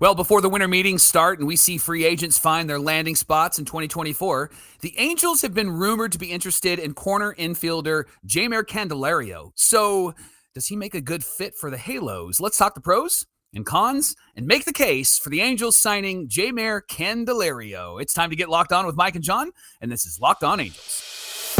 Well, before the winter meetings start and we see free agents find their landing spots in 2024, the Angels have been rumored to be interested in corner infielder Jeimer Candelario. So, does he make a good fit for the Halos? Let's talk the pros and cons and make the case for the Angels signing Jeimer Candelario. It's time to get locked on with Mike and John, and this is Locked On Angels.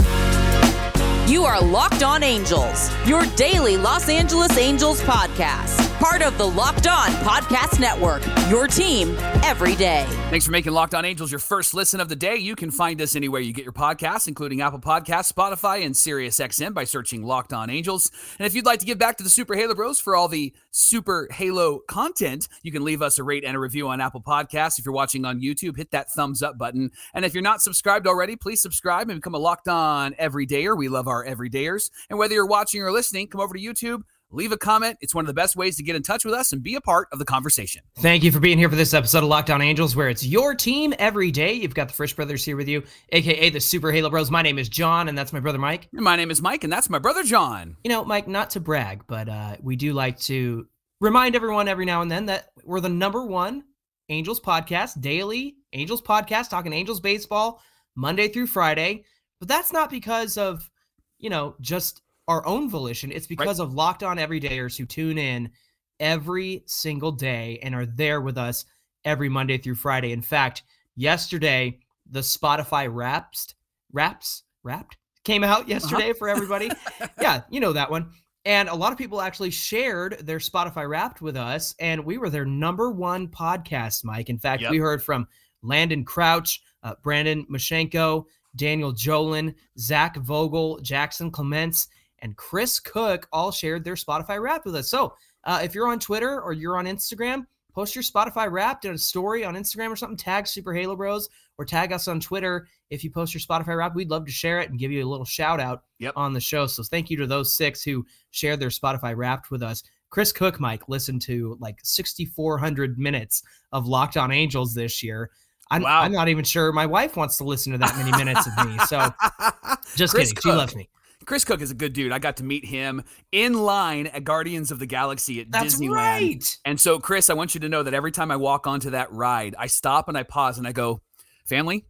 You are Locked On Angels, your daily Los Angeles Angels podcast. Part of the Locked On Podcast Network, your team every day. Thanks for making Locked On Angels your first listen of the day. You can find us anywhere you get your podcasts, including Apple Podcasts, Spotify, and SiriusXM by searching Locked On Angels. And if you'd like to give back to the Super Halo Bros for all the Super Halo content, you can leave us a rate and a review on Apple Podcasts. If you're watching on YouTube, hit that thumbs up button. And if you're not subscribed already, please subscribe and become a Locked On Everydayer. We love our everydayers. And whether you're watching or listening, come over to YouTube leave a comment. It's one of the best ways to get in touch with us and be a part of the conversation. Thank you for being here for this episode of Locked On Angels, where it's your team every day. You've got the Frisch Brothers here with you, aka the Super Halo Bros. My name is John, and that's my brother Mike. And my name is Mike, and that's my brother John. You know, Mike, not to brag, but uh, we do like to remind everyone every now and then that we're the number one Angels podcast, daily Angels podcast, talking Angels baseball, Monday through Friday. But that's not because of, you know, just our own volition. It's because right. of locked on everydayers who tune in every single day and are there with us every Monday through Friday. In fact, yesterday, the Spotify Wraps, Wraps, Wrapped came out yesterday uh-huh. for everybody. yeah, you know that one. And a lot of people actually shared their Spotify Wrapped with us, and we were their number one podcast, Mike. In fact, yep. we heard from Landon Crouch, uh, Brandon Mashenko, Daniel Jolin, Zach Vogel, Jackson Clements, and Chris Cook all shared their Spotify Wrapped with us. So uh, if you're on Twitter or you're on Instagram, post your Spotify Wrapped in a story on Instagram or something. Tag Super Halo Bros or tag us on Twitter if you post your Spotify Wrapped. We'd love to share it and give you a little shout out yep. on the show. So thank you to those six who shared their Spotify Wrapped with us. Chris Cook, Mike, listened to like 6,400 minutes of Locked On Angels this year. I'm, wow. I'm, not even sure my wife wants to listen to that many minutes of me. So just Chris kidding. Cook. She loves me. Chris Cook is a good dude. I got to meet him in line at Guardians of the Galaxy at That's Disneyland. Right. And so, Chris, I want you to know that every time I walk onto that ride, I stop and I pause and I go, family,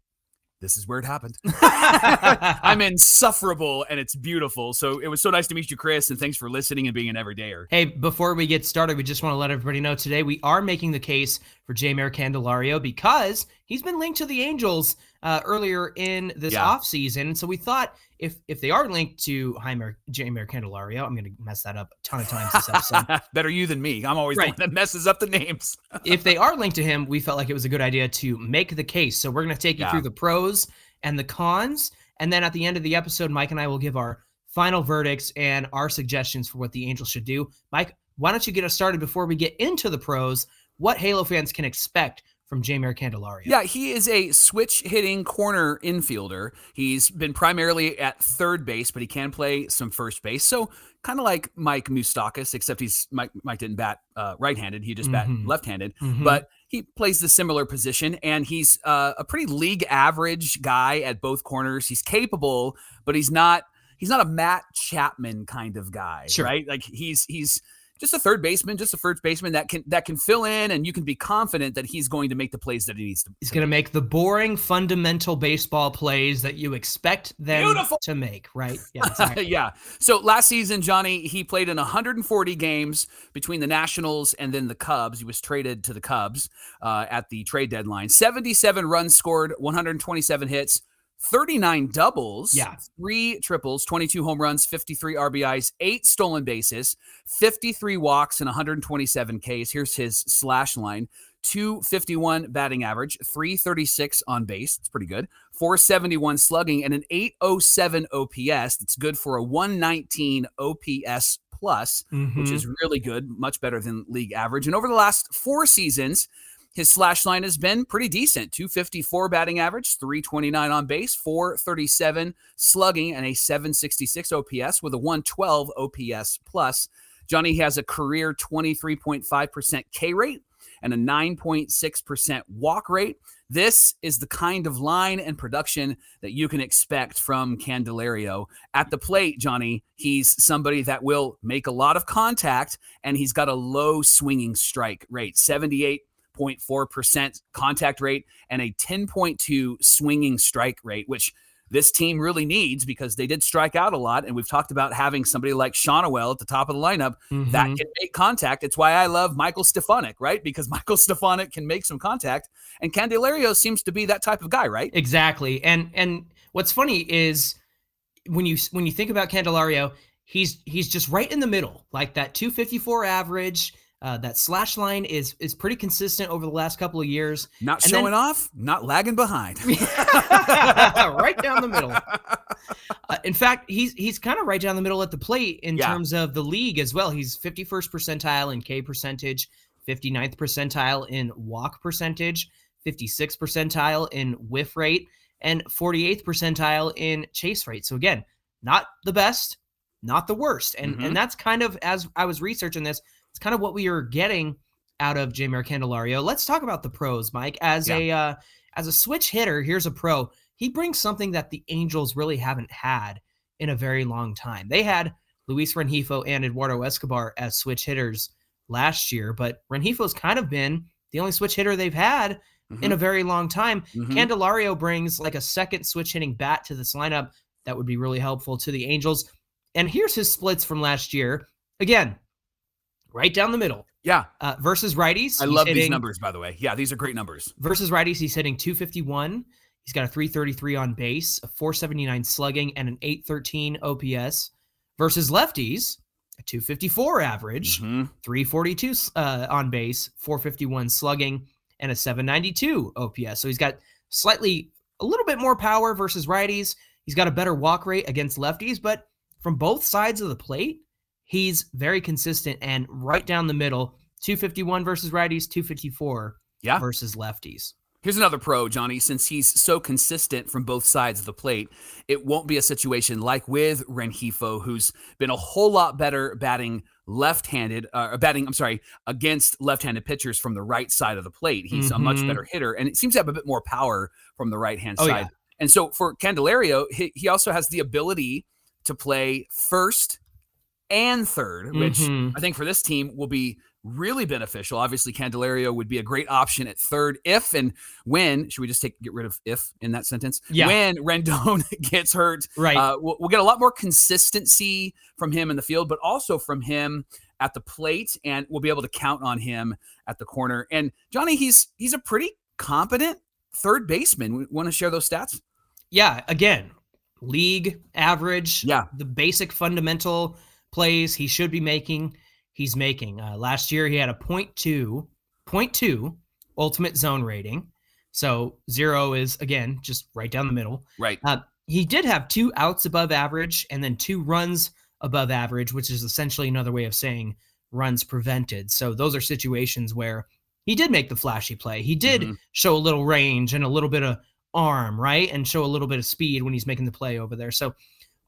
this is where it happened. I'm insufferable and it's beautiful. So it was so nice to meet you, Chris, and thanks for listening and being an everydayer. Hey, before we get started, we just want to let everybody know today we are making the case for Jeimer Candelario because he's been linked to the Angels uh, earlier in this yeah. offseason. So we thought if if they are linked to Jeimer, Jeimer Candelario, I'm going to mess that up a ton of times this episode. Better you than me. I'm always right. the one that messes up the names. if they are linked to him, we felt like it was a good idea to make the case. So we're going to take you yeah. through the pros and the cons. And then at the end of the episode, Mike and I will give our final verdicts and our suggestions for what the Angels should do. Mike, why don't you get us started before we get into the pros? What Halo fans can expect from Jeimer Candelario. Yeah, he is a switch hitting corner infielder. He's been primarily at third base, but he can play some first base. So kind of like Mike Moustakas, except he's Mike. Mike didn't bat uh, right-handed; he just mm-hmm. bat left-handed. Mm-hmm. But he plays the similar position, and he's uh, a pretty league average guy at both corners. He's capable, but he's not. He's not a Matt Chapman kind of guy, sure. right? Like he's he's just a third baseman, just a first baseman that can that can fill in, and you can be confident that he's going to make the plays that he needs to. He's going to make the boring, fundamental baseball plays that you expect them Beautiful. to make, right? Yeah, exactly. yeah. So last season, Johnny, he played in 140 games between the Nationals and then the Cubs. He was traded to the Cubs uh, at the trade deadline. 77 runs scored, 127 hits. 39 doubles, yeah, three triples, 22 home runs, 53 RBIs, eight stolen bases, 53 walks, and 127 Ks. Here's his slash line 251 batting average, 336 on base. It's pretty good. 471 slugging, and an 807 OPS. That's good for a 119 OPS plus, mm-hmm. which is really good, much better than league average. And over the last four seasons, his slash line has been pretty decent 254 batting average, 329 on base, 437 slugging, and a 766 OPS with a 112 OPS plus. Johnny has a career 23.5% K rate and a 9.6% walk rate. This is the kind of line and production that you can expect from Candelario. At the plate, Johnny, he's somebody that will make a lot of contact and he's got a low swinging strike rate, 78 9.4% contact rate and a 10.2 swinging strike rate, which this team really needs because they did strike out a lot. And we've talked about having somebody like Schanuel at the top of the lineup mm-hmm. that can make contact. It's why I love Michael Stefanic, right? Because Michael Stefanic can make some contact, and Candelario seems to be that type of guy, right? Exactly. And and what's funny is when you when you think about Candelario, he's he's just right in the middle, like that 254 average. Uh, that slash line is is pretty consistent over the last couple of years. Not and showing then, off, not lagging behind. right down the middle. Uh, in fact, he's he's kind of right down the middle at the plate in yeah. terms of the league as well. He's 51st percentile in K percentage, 59th percentile in walk percentage, 56th percentile in whiff rate, and 48th percentile in chase rate. So again, not the best, not the worst. And mm-hmm. and that's kind of as I was researching this, it's kind of what we are getting out of Jeimer Candelario. Let's talk about the pros, Mike. As yeah. a uh, as a switch hitter, here's a pro. He brings something that the Angels really haven't had in a very long time. They had Luis Rengifo and Eduardo Escobar as switch hitters last year, but Rengifo's kind of been the only switch hitter they've had mm-hmm. in a very long time. Mm-hmm. Candelario brings like a second switch hitting bat to this lineup that would be really helpful to the Angels. And here's his splits from last year. Again, right down the middle. Yeah. Uh, versus righties. I love hitting, these numbers, by the way. Yeah, these are great numbers. Versus righties, he's hitting 251. He's got a 333 on base, a 479 slugging, and an 813 OPS. Versus lefties, a 254 average, mm-hmm. 342 uh, on base, 451 slugging, and a 792 OPS. So he's got slightly a little bit more power versus righties. He's got a better walk rate against lefties, but from both sides of the plate, he's very consistent and right down the middle 251 versus righties, 254 yeah. versus lefties. Here's another pro, Johnny. Since he's so consistent from both sides of the plate, it won't be a situation like with Rengifo, who's been a whole lot better batting left-handed, uh, batting. I'm sorry, against left-handed pitchers from the right side of the plate. He's mm-hmm. a much mm-hmm. better hitter, and it seems to have a bit more power from the right-hand oh, side. Yeah. And so for Candelario, he, he also has the ability to play first and third, which mm-hmm. I think for this team will be really beneficial. Obviously, Candelario would be a great option at third if and when. Should we just take get rid of if in that sentence? Yeah. When Rendon gets hurt, right? Uh, we'll, we'll, get a lot more consistency from him in the field, but also from him at the plate, and we'll be able to count on him at the corner. And Johnny, he's he's a pretty competent third baseman. We want to share those stats? Yeah. Again, league average. Yeah. The basic fundamental plays he should be making he's making. Uh, last year, he had a 0.2, 0.2 ultimate zone rating. So zero is, again, just right down the middle. Right. Uh, he did have two outs above average and then two runs above average, which is essentially another way of saying runs prevented. So those are situations where he did make the flashy play. He did mm-hmm. show a little range and a little bit of arm, right? And show a little bit of speed when he's making the play over there. So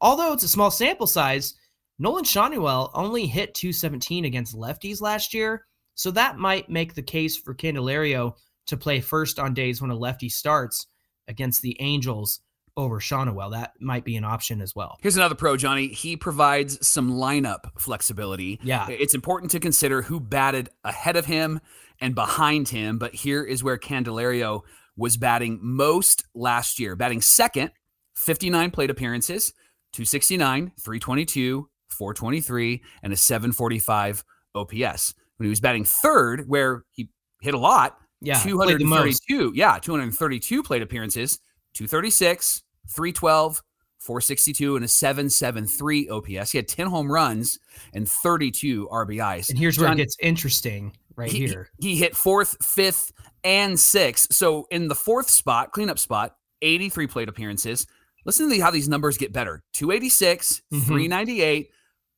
although it's a small sample size, Nolan Schanuel only hit 217 against lefties last year, so that might make the case for Candelario to play first on days when a lefty starts against the Angels over Schanuel. That might be an option as well. Here's another pro, Johnny. He provides some lineup flexibility. Yeah. It's important to consider who batted ahead of him and behind him, but here is where Candelario was batting most last year, batting second, 59 plate appearances, 269, 322, 423, and a 745 OPS. When he was batting third, where he hit a lot, yeah, 232, yeah, 232 plate appearances, 236, 312, 462, and a 773 OPS. He had 10 home runs and 32 RBIs. And here's John, where it gets interesting right he, here. He hit fourth, fifth, and sixth. So in the fourth spot, cleanup spot, 83 plate appearances. Listen to how these numbers get better 286, mm-hmm. 398,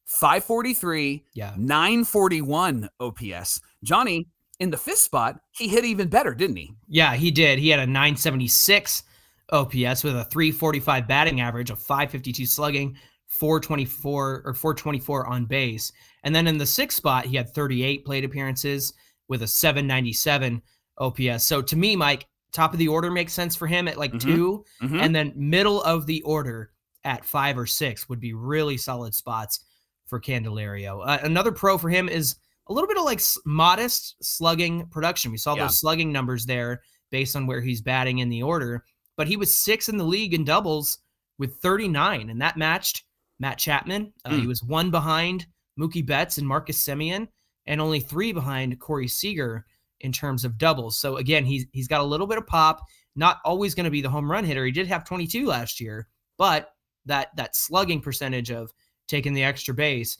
543, yeah, 941 OPS. Johnny in the fifth spot, he hit even better, didn't he? Yeah, he did. He had a 976 OPS with a 345 batting average, a 552 slugging, 424 or 424 on base. And then in the sixth spot, he had 38 plate appearances with a 797 OPS. So to me, Mike, top of the order makes sense for him at like mm-hmm. 2 mm-hmm. and then middle of the order at five or six would be really solid spots for Candelario. Uh, another pro for him is a little bit of like modest slugging production. We saw Yeah. those slugging numbers there based on where he's batting in the order, but he was six in the league in doubles with 39, and that matched Matt Chapman. Uh, Hmm. He was one behind Mookie Betts and Marcus Semien, and only three behind Corey Seager in terms of doubles. So again, he's he's got a little bit of pop. Not always going to be the home run hitter. He did have 22 last year, but that that slugging percentage of taking the extra base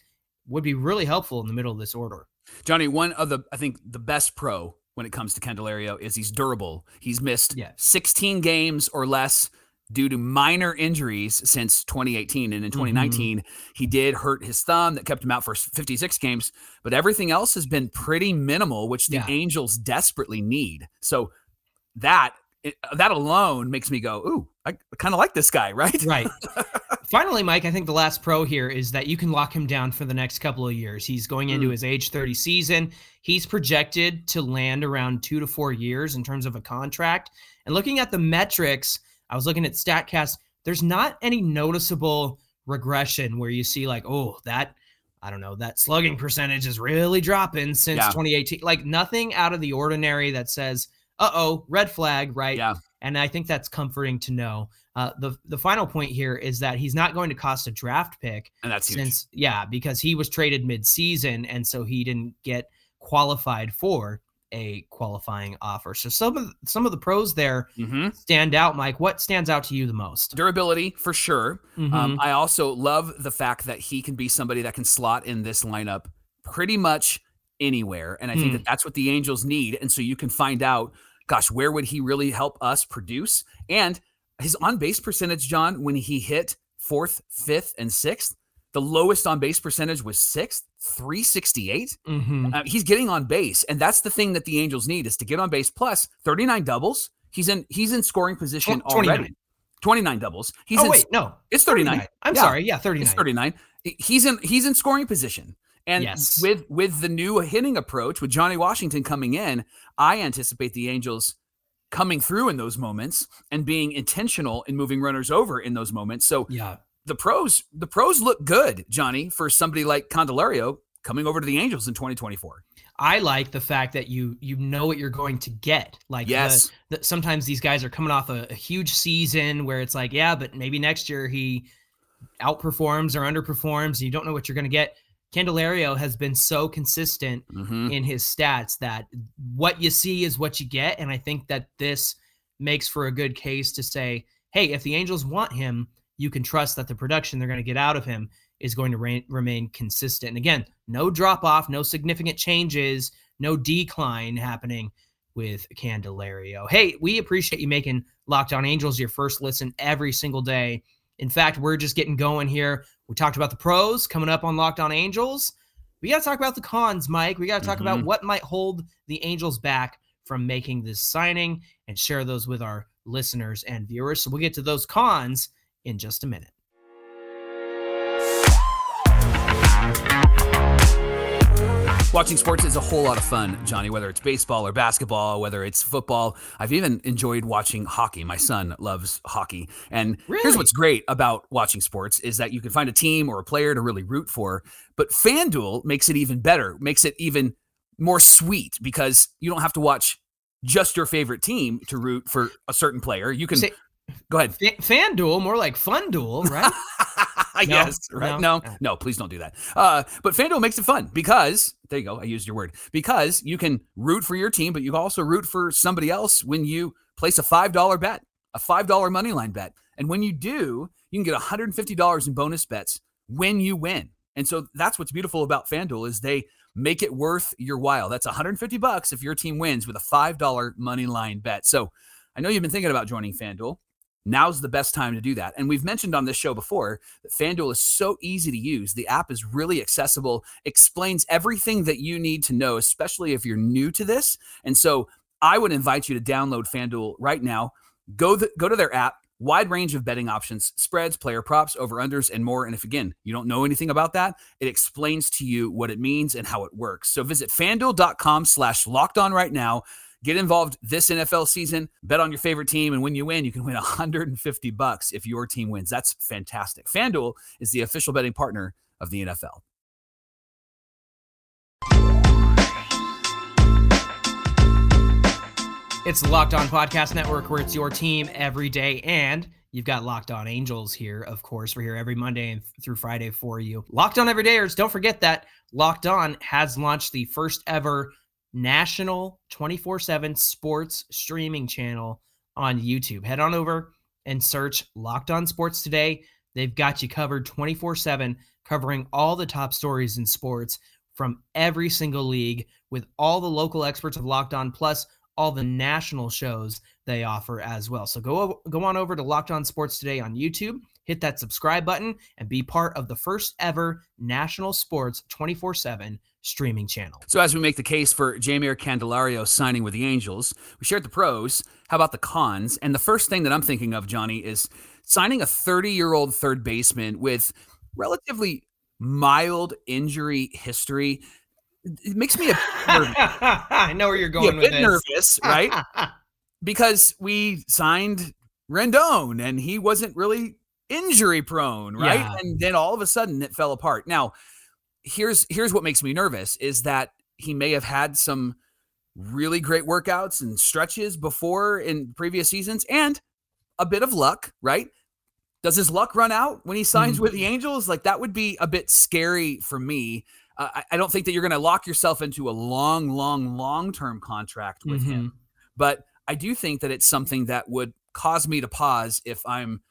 would be really helpful in the middle of this order. Johnny, one of the I think the best pro when it comes to Candelario is he's durable. He's missed Yeah. 16 games or less due to minor injuries since 2018 and in 2019 he did hurt his thumb that kept him out for 56 games but everything else has been pretty minimal which the Yeah. angels desperately need so that it, that alone makes me go ooh i kind of like this guy right Right. Finally, Mike, I think the last pro here is that you can lock him down for the next couple of years. He's going into Mm. his age 30 season. He's projected to land around two to four years in terms of a contract. And looking at the metrics, I was looking at StatCast, there's not any noticeable regression where you see, like, oh, that, I don't know, that slugging percentage is really dropping since Yeah. 2018. Like, nothing out of the ordinary that says, uh oh, red flag, right? Yeah. And I think that's comforting to know. Uh, the the final point here is that he's not going to cost a draft pick and that's huge since yeah because he was traded mid-season and so he didn't get qualified for a qualifying offer. So some of some of the pros there hmm stand out. Mike, what stands out to you the most? durability for sure Um, Mhm. I also love the fact that he can be somebody that can slot in this lineup pretty much anywhere. And I think Hmm. that that's what the Angels need. And so you can find out, gosh, where would he really help us produce? And his on base percentage, John, when he hit fourth, fifth, and sixth, the lowest on base percentage was sixth, 368. Mhm. Uh, he's getting on base, and that's the thing that the Angels need is to get on base. Plus, 39 doubles. He's in he's in scoring position 29. already. 29 doubles. He's oh in wait, no, it's 39. I'm Yeah. sorry, yeah, 39. It's 39. He's in he's in scoring position. And Yes. with with the new hitting approach with Johnny Washington coming in, I anticipate the Angels coming through in those moments and being intentional in moving runners over in those moments. So Yeah, the pros the pros look good, Johnny, for somebody like Candelario coming over to the Angels in 2024. I like the fact that you you know what you're going to get. Like the- Yes. that sometimes these guys are coming off a, a huge season where it's like, yeah, but maybe next year he outperforms or underperforms. And you don't know what you're going to get. Candelario has been so consistent Mhm. in his stats that what you see is what you get. And I think that this makes for a good case to say, hey, if the Angels want him, you can trust that the production they're going to get out of him is going to re- remain consistent. And again, no drop off, no significant changes, no decline happening with Candelario. Hey, we appreciate you making Locked On Angels your first listen every single day. In fact, we're just getting going here. We talked about the pros coming up on Locked On Angels. We got to talk about the cons, Mike. We got to talk about Mhm. what might hold the Angels back from making this signing and share those with our listeners and viewers. So we'll get to those cons in just a minute. Watching sports is a whole lot of fun, Johnny, whether it's baseball or basketball, whether it's football. I've even enjoyed watching hockey. My son loves hockey. And here's what's great about watching sports is that you can find a team or a player to really root for. But FanDuel makes it even better, makes it even more sweet because you don't have to watch just your favorite team to root for a certain player. You can go ahead. Fa- fan duel, more like fun duel, right? yes, right? No? No, no, please don't do that. Uh, but FanDuel makes it fun because there you go. I used your word because you can root for your team, but you can also root for somebody else when you place a five dollar bet, a five dollar money line bet, and when you do, you can get one hundred and fifty dollars in bonus bets when you win. And so that's what's beautiful about FanDuel is they make it worth your while. That's 150 bucks if your team wins with a $5 money line bet. So I know you've been thinking about joining FanDuel. Now's the best time to do that. And we've mentioned on this show before that FanDuel is so easy to use. The app is really accessible, explains everything that you need to know, especially if you're new to this. And so I would invite you to download FanDuel right now. Go the, go to their app, wide range of betting options, spreads, player props, over unders, and more. And if again you don't know anything about that, it explains to you what it means and how it works. So visit fanduel.com slash locked on right now. Get involved this NFL season, bet on your favorite team, and when you win, you can win 150 bucks if your team wins. That's fantastic. FanDuel is the official betting partner of the NFL. It's Locked On Podcast Network, where it's your team every day. And you've got Locked On Angels here, of course. We're here every Monday and through Friday for you. Locked On Everydayers, don't forget that Locked On has launched the first ever national 24 7 sports streaming channel on YouTube. Head on over and search Locked On Sports today. They've got you covered 24 7, covering all the top stories in sports from every single league with all the local experts of Locked On, plus all the national shows they offer as well. So go go on over to Locked On Sports today on YouTube, hit that subscribe button, and be part of the first ever national sports 24/7 streaming channel. So as we make the case for Jeimer Candelario signing with the Angels, we shared the pros. How about the cons? And the first thing that I'm thinking of, Johnny, is signing a 30 year old third baseman with relatively mild injury history it makes me a I know where you're going a bit nervous, right? because we signed Rendon and he wasn't really injury prone, right? Yeah. And then all of a sudden it fell apart. Now, here's here's what makes me nervous is that he may have had some really great workouts and stretches before in previous seasons and a bit of luck, right? Does his luck run out when he signs mm-hmm. with the Angels? Like that would be a bit scary for me uh, I, I, don't think that you're going to lock yourself into a long, long, long term contract with mm-hmm. him. But I do think that it's something that would cause me to pause if I'm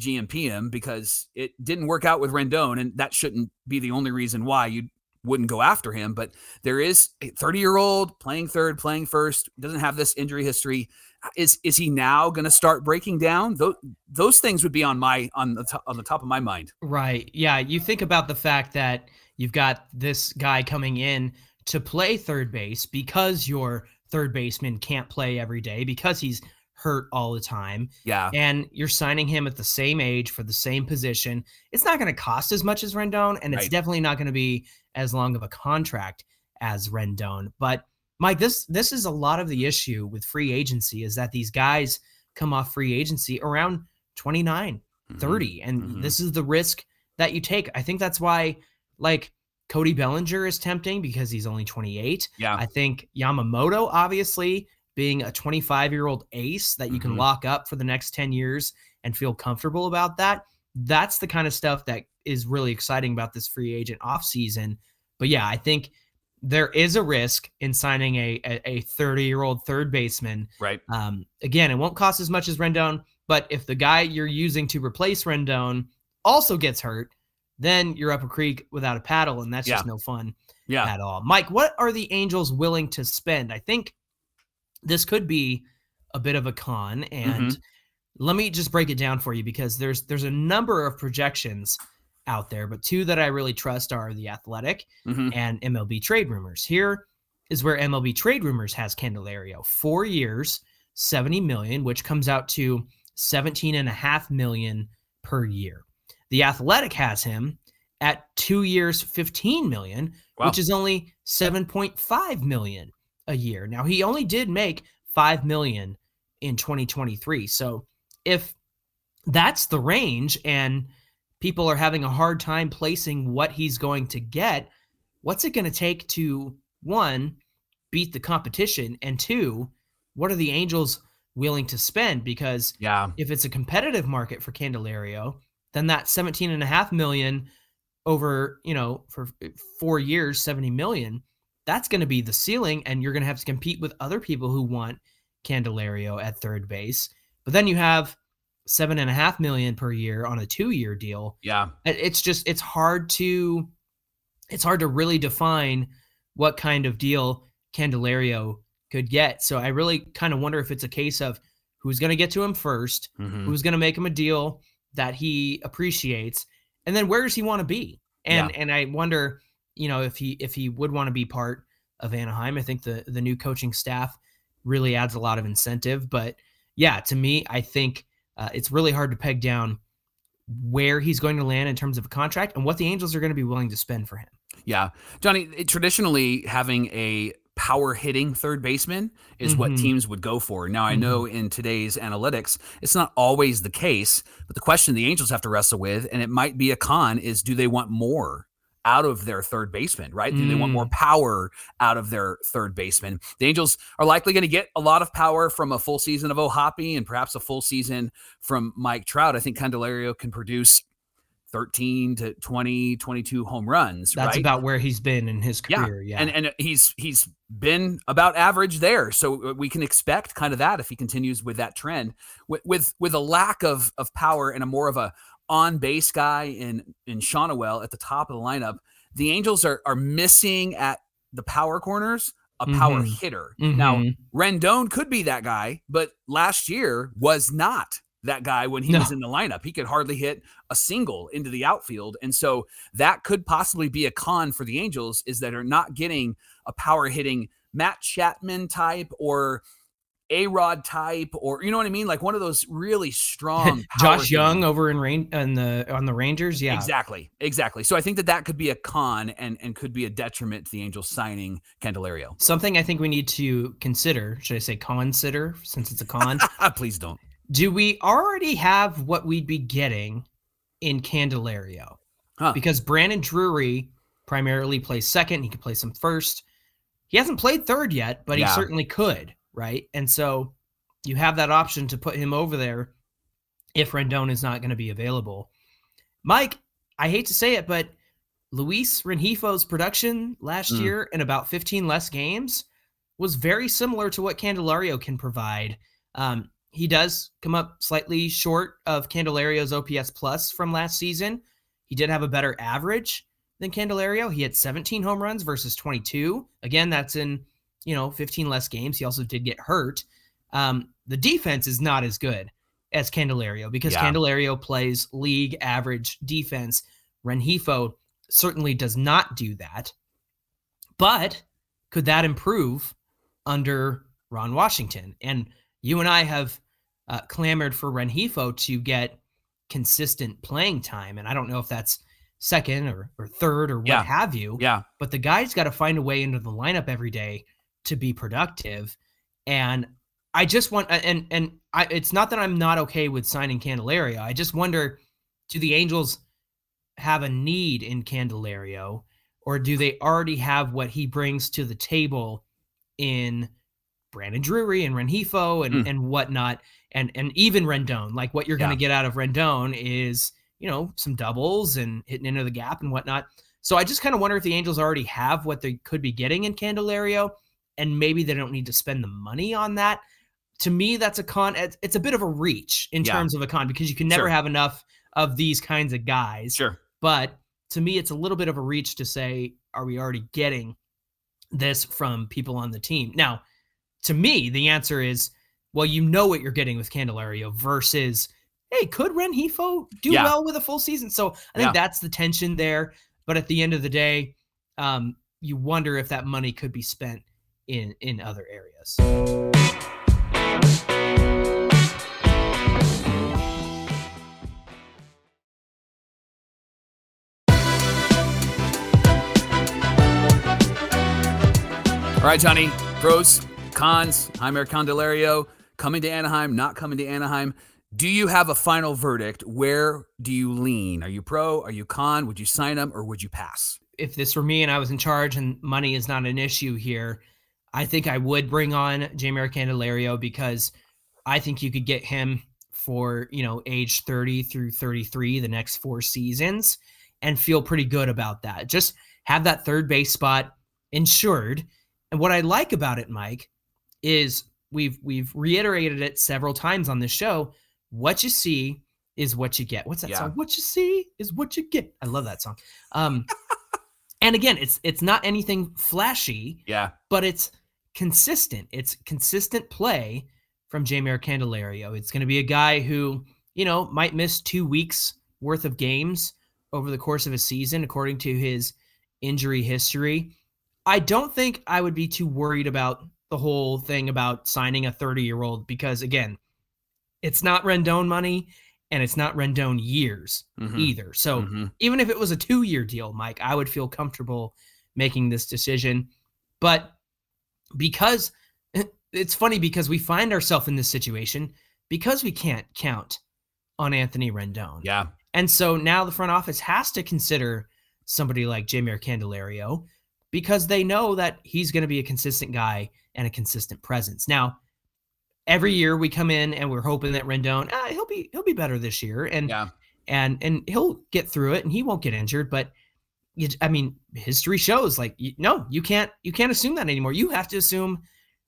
GMPM because it didn't work out with Rendon, and that shouldn't be the only reason why you wouldn't go after him. But there is a 30 year old playing third, playing first, doesn't have this injury history. Is is he now going to start breaking down? Those those things would be on my on the on the top of my mind. Right. Yeah. You think about the fact that You've got this guy coming in to play third base because your third baseman can't play every day because he's hurt all the time. Yeah. And you're signing him at the same age for the same position. It's not going to cost as much as Rendon, and it's right. definitely not going to be as long of a contract as Rendon. But Mike, this this is a lot of the issue with free agency is that these guys come off free agency around 29, mm-hmm. 30. And mm-hmm. this is the risk that you take. I think that's why like Cody Bellinger is tempting because he's only 28. Yeah. I think Yamamoto, obviously, being a 25 year old ace that you can mm-hmm. lock up for the next 10 years and feel comfortable about that. That's the kind of stuff that is really exciting about this free agent offseason. But yeah, I think there is a risk in signing a a 30 year old third baseman. Right. Um, again, it won't cost as much as Rendon, but if the guy you're using to replace Rendon also gets hurt, then you're up a creek without a paddle, and that's yeah. just no fun yeah. at all. Mike, what are the Angels willing to spend? I think this could be a bit of a con, and mm-hmm. let me just break it down for you because there's there's a number of projections out there, but two that I really trust are the Athletic mm-hmm. and MLB Trade Rumors. Here is where MLB Trade Rumors has Candelario, four years, 70 million, which comes out to 17 and a half million per year. The Athletic has him at two years, 15 million, wow. which is only 7.5 million a year. Now he only did make 5 million in 2023. So if that's the range and people are having a hard time placing what he's going to get, what's it going to take to one, beat the competition and two, what are the Angels willing to spend because yeah. if it's a competitive market for Candelario, then that 17 and a half million over, you know, for uh, four years, 70 million, that's going to be the ceiling. And you're going to have to compete with other people who want Candelario at third base. But then you have seven and a half million per year on a two year deal. Yeah. It's just, it's hard to, it's hard to really define what kind of deal Candelario could get. So I really kind of wonder if it's a case of who's going to get to him 1st mm-hmm. who's going to make him a deal that he appreciates, and then where does he want to be? And yeah. and I wonder, you know, if he if he would want to be part of Anaheim. I think the the new coaching staff really adds a lot of incentive. But yeah, to me, I think uh, it's really hard to peg down where he's going to land in terms of a contract and what the Angels are going to be willing to spend for him. Yeah, Johnny. Traditionally, having a power hitting third baseman is mm-hmm. what teams would go for. Now, I know mm-hmm. in today's analytics, it's not always the case, but the question the Angels have to wrestle with, and it might be a con, is do they want more out of their third baseman, right? Mm. They want more power out of their third baseman. The Angels are likely going to get a lot of power from a full season of O'Hoppe and perhaps a full season from Mike Trout. I think Candelario can produce 13 to 20 22 home runs that's right? about where he's been in his career yeah. yeah. and and he's he's been about average there so uh, we can expect kind of that if he continues with that trend with with, with a lack of of power and a more of a on base guy in in Schanuel at the top of the lineup the angels are are missing at the power corners a power mm-hmm. hitter mm-hmm. now rendon could be that guy but last year was not that guy when he no. was in the lineup. He could hardly hit a single into the outfield. And so that could possibly be a con for the Angels is that they're not getting a power hitting Matt Chapman type or a Rod type, or you know what I mean, like one of those really strong. Josh Jung over in rain on the on the Rangers, yeah, exactly, exactly. So I think that that could be a con and and could be a detriment to the Angels signing Candelario. Something I think we need to consider. Should I say consider since it's a con? Please don't do we already have what we'd be getting in Candelario? Huh. Because Brandon Drury primarily plays second. He could play some first. He hasn't played third yet, but yeah. he certainly could, right? And so you have that option to put him over there if Rendon is not going to be available. Mike, I hate to say it, but Luis Rengifo's production last mm. year in about 15 less games was very similar to what Candelario can provide. Um, he does come up slightly short of Candelario's OPS plus from last season. He did have a better average than Candelario. He had 17 home runs versus 22. Again, that's in, you know, 15 less games. He also did get hurt. Um, the defense is not as good as Candelario because yeah. Candelario plays league average defense. Rengifo certainly does not do that. But could that improve under Ron Washington? And you and I have uh, clamored for Rengifo to get consistent playing time. And I don't know if that's second or, or third or what yeah. have you. Yeah. But the guy's got to find a way into the lineup every day to be productive. And I just want and and I, it's not that I'm not okay with signing Candelario. I just wonder, do the Angels have a need in Candelario, or do they already have what he brings to the table in Brandon Drury and Rengifo and mm. and whatnot? and and even Rendon, like what you're going to get out of Rendon is you know some doubles and hitting into the gap and whatnot. So I just kind of wonder if the Angels already have what they could be getting in Candelario, and maybe they don't need to spend the money on that. To me, that's a con. It's a bit of a reach in yeah. terms of a con because you can never sure. have enough of these kinds of guys. Sure. But to me, it's a little bit of a reach to say, are we already getting this from people on the team? Now, to me, the answer is well, you know what you're getting with Candelario versus, hey, could Rengifo do yeah. well with a full season? So I think yeah. that's the tension there. But at the end of the day, um, you wonder if that money could be spent in in other areas. All right, Johnny. Pros, cons, Jeimer Candelario coming to Anaheim, not coming to Anaheim. Do you have a final verdict? Where do you lean? Are you pro? Are you con? Would you sign him or would you pass? If this were me and I was in charge and money is not an issue here, I think I would bring on Jeimer Candelario because I think you could get him for, you know, age 30 through 33 the next four seasons and feel pretty good about that. Just have that third base spot insured. And what I like about it, Mike, is we've we've reiterated it several times on this show. What you see is what you get. What's that yeah. song? What you see is what you get. I love that song. Um, and again, it's it's not anything flashy. Yeah. But it's consistent. It's consistent play from Jeimer Candelario. It's going to be a guy who you know might miss two weeks worth of games over the course of a season, according to his injury history. I don't think I would be too worried about the whole thing about signing a 30 year old because again, it's not Rendon money and it's not Rendon years mm-hmm. either. So mm-hmm. even if it was a two year deal, Mike, I would feel comfortable making this decision. But because it's funny because we find ourselves in this situation because we can't count on Anthony Rendon. Yeah. And so now the front office has to consider somebody like Jeimer Candelario because they know that he's going to be a consistent guy and a consistent presence. Now, every year we come in and we're hoping that Rendon, ah, he'll be he'll be better this year, and Yeah. and and he'll get through it and he won't get injured. But you, I mean, history shows like you, no, you can't you can't assume that anymore. You have to assume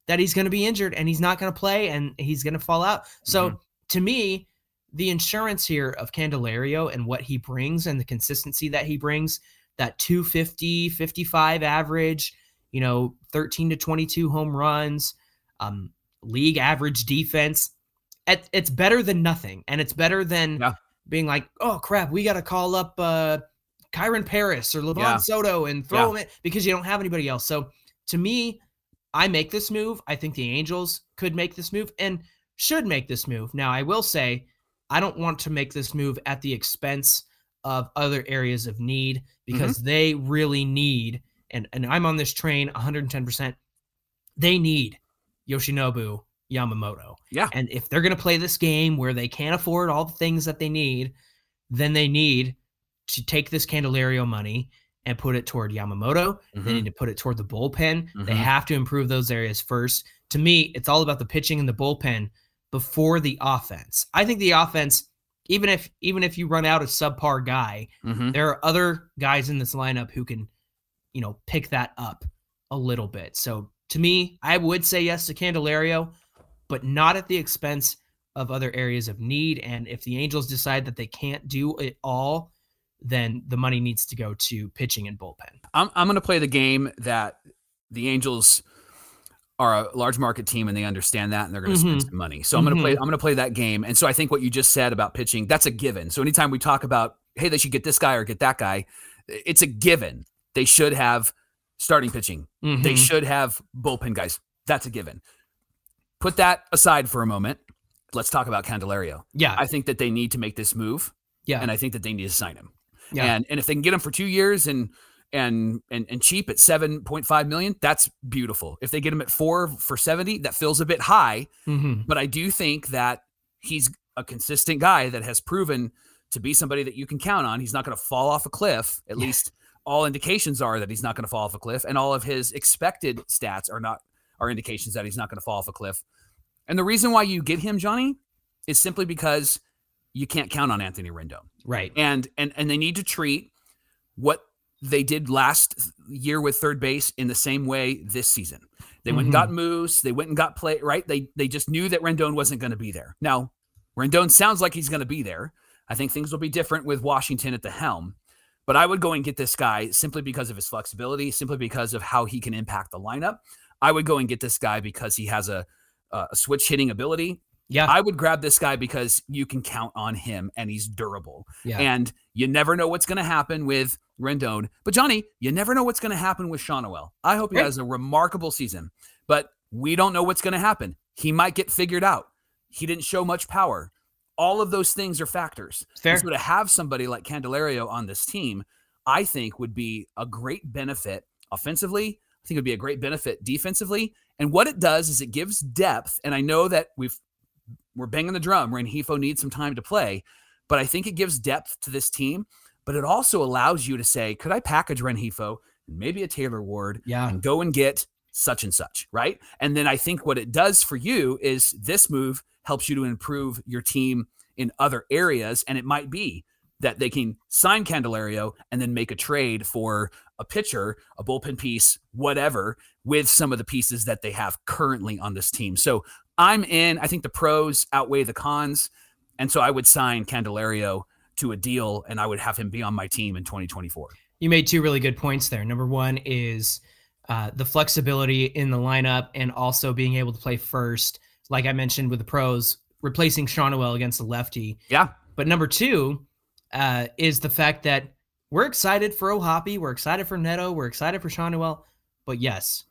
that he's going to be injured and he's not going to play and he's going to fall out. So to me, the insurance here of Candelario and what he brings and the consistency that he brings, that 250, 55 average, you know, 13 to 22 home runs, um, league average defense. It, it's better than nothing. And it's better than Yeah. being like, oh crap, we got to call up uh, Kyren Paris or Livan Yeah. Soto and throw Yeah. him in because you don't have anybody else. So to me, I make this move. I think the Angels could make this move and should make this move. Now, I will say, I don't want to make this move at the expense of other areas of need mm-hmm. because they really need, and, and I'm on this train 110%, they need Yoshinobu Yamamoto. Yeah. And if they're going to play this game where they can't afford all the things that they need, then they need to take this Candelario money and put it toward Yamamoto. They Mhm. need to put it toward the bullpen. They Mhm. have to improve those areas first. To me, it's all about the pitching and the bullpen before the offense. I think the offense, even if even if you run out a subpar guy, Mhm. there are other guys in this lineup who can, you know, pick that up a little bit. So to me, I would say yes to Candelario, but not at the expense of other areas of need. And if the Angels decide that they can't do it all, then the money needs to go to pitching and bullpen. I'm I'm going to play the game that the Angels are a large market team and they understand that and they're going to spend Mhm. some money. So I'm going to play Mhm. I'm going to play that game. And so I think what you just said about pitching, that's a given. So anytime we talk about hey, they should get this guy or get that guy, it's a given. They should have starting pitching. They Mhm. should have bullpen guys. That's a given. Put that aside for a moment. Let's talk about Candelario. yeah, I think that they need to make this move yeah, and I think that they need to sign him. Yeah. And and if they can get him for two years and and and and cheap at seven point five million, that's beautiful. If they get him at four for seventy, that feels a bit high. Mhm. But I do think that he's a consistent guy that has proven to be somebody that you can count on. He's not going to fall off a cliff. At Yeah. least all indications are that he's not going to fall off a cliff, and all of his expected stats are not are indications that he's not going to fall off a cliff. And the reason why you get him, Johnny, is simply because you can't count on Anthony Rendon right. and and and they need to treat what they did last year with third base in the same way this season. They went and mm-hmm. got Moose. They went and got play right. They they just knew that Rendon wasn't going to be there. Now Rendon sounds like he's going to be there. I think things will be different with Washington at the helm. But I would go and get this guy simply because of his flexibility, simply because of how he can impact the lineup. I would go and get this guy because he has a a switch hitting ability. Yeah, I would grab this guy because you can count on him and he's durable. yeah, And you never know what's going to happen with Rendon. But Johnny, you never know what's going to happen with Schanuel. I hope he Right. has a remarkable season, but we don't know what's going to happen. He might get figured out. He didn't show much power. All of those things are factors. Fair. So to have somebody like Candelario on this team, I think would be a great benefit offensively. I think it would be a great benefit defensively. And what it does is it gives depth. And I know that we've we're banging the drum. Rengifo needs some time to play, but I think it gives depth to this team. But it also allows you to say, could I package Rengifo and maybe a Taylor Ward Yeah, and go and get such and such, right? And then I think what it does for you is this move helps you to improve your team in other areas. And it might be that they can sign Candelario and then make a trade for a pitcher, a bullpen piece, whatever, with some of the pieces that they have currently on this team. So I'm in. I think the pros outweigh the cons. And so I would sign Candelario to a deal and I would have him be on my team in 2024. you made two really good points there. Number one is uh, the flexibility in the lineup and also being able to play first, like I mentioned with the pros, replacing Schanuel against the lefty. Yeah. But number two uh, is the fact that we're excited for O'Hoppe, we're excited for Neto, we're excited for Schanuel. But yes,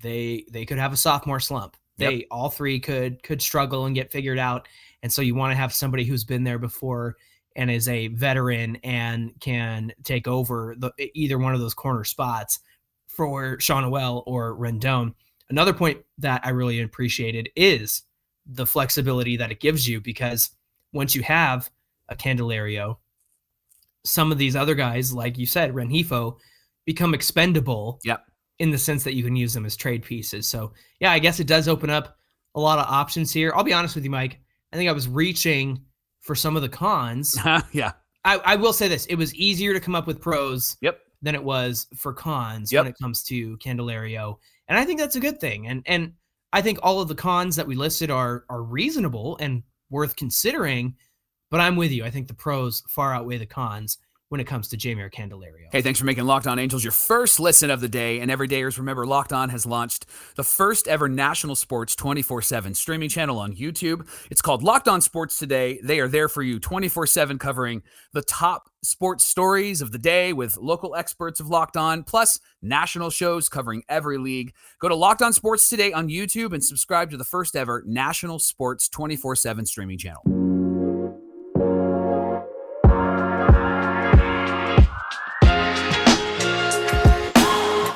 they they could have a sophomore slump. Yep. They all three could could struggle and get figured out. And so you want to have somebody who's been there before and is a veteran and can take over the either one of those corner spots for Schanuel or Rendon. Another point that I really appreciated is the flexibility that it gives you because once you have a Candelario, some of these other guys, like you said, Rengifo, become expendable. Yep. In the sense that you can use them as trade pieces. So yeah, I guess it does open up a lot of options here. I'll be honest with you, Mike. I think I was reaching for some of the cons. Uh-huh, yeah. I, I, will say this: it was easier to come up with pros. Yep. Than it was for cons yep. when it comes to Candelario, and I think that's a good thing. And and I think all of the cons that we listed are are reasonable and worth considering. But I'm with you. I think the pros far outweigh the cons when it comes to Jeimer Candelario. Hey, thanks for making Locked On Angels your first listen of the day. And every dayers, remember, Locked On has launched the first ever national sports 24 7 streaming channel on YouTube. It's called Locked On Sports Today. They are there for you 24 7, covering the top sports stories of the day with local experts of Locked On, plus national shows covering every league. Go to Locked On Sports Today on YouTube and subscribe to the first ever national sports 24 7 streaming channel.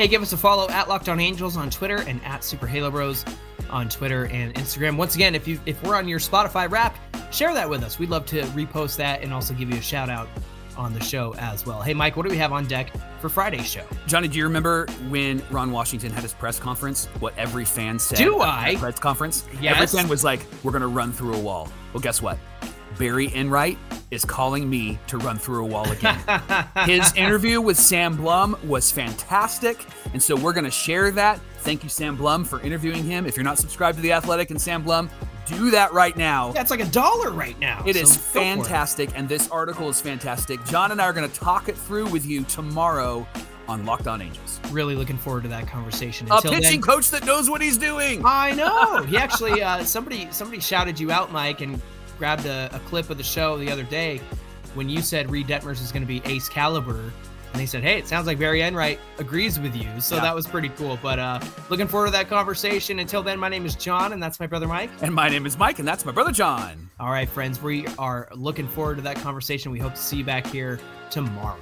Hey, give us a follow at Locked On Angels on Twitter and at Super Halo Bros on Twitter and Instagram. Once again, if you if we're on your Spotify Wrapped, share that with us. We'd love to repost that and also give you a shout out on the show as well. Hey, Mike, what do we have on deck for Friday's show? Johnny, do you remember when Ron Washington had his press conference? What every fan said? Do I? Press conference. Yes. Every fan was like, "We're going to run through a wall." Well, guess what? Barry Enright is calling me to run through a wall again. His interview with Sam Blum was fantastic. And so we're going to share that. Thank you, Sam Blum, for interviewing him. If you're not subscribed to The Athletic and Sam Blum, do that right now. That's like a dollar right now. It so is fantastic. It. And this article is fantastic. John and I are going to talk it through with you tomorrow on Locked On Angels. Really looking forward to that conversation. Until a pitching then, coach that knows what he's doing. I know. He actually, uh, somebody, somebody shouted you out, Mike, and grabbed a, a, clip of the show the other day when you said Reid Detmers is going to be ace caliber. And they said, hey, it sounds like Barry Enright agrees with you. So yeah. that was pretty cool. But uh, looking forward to that conversation. Until then, my name is John, and that's my brother Mike. And my name is Mike, and that's my brother John. All right, friends, we are looking forward to that conversation. We hope to see you back here tomorrow.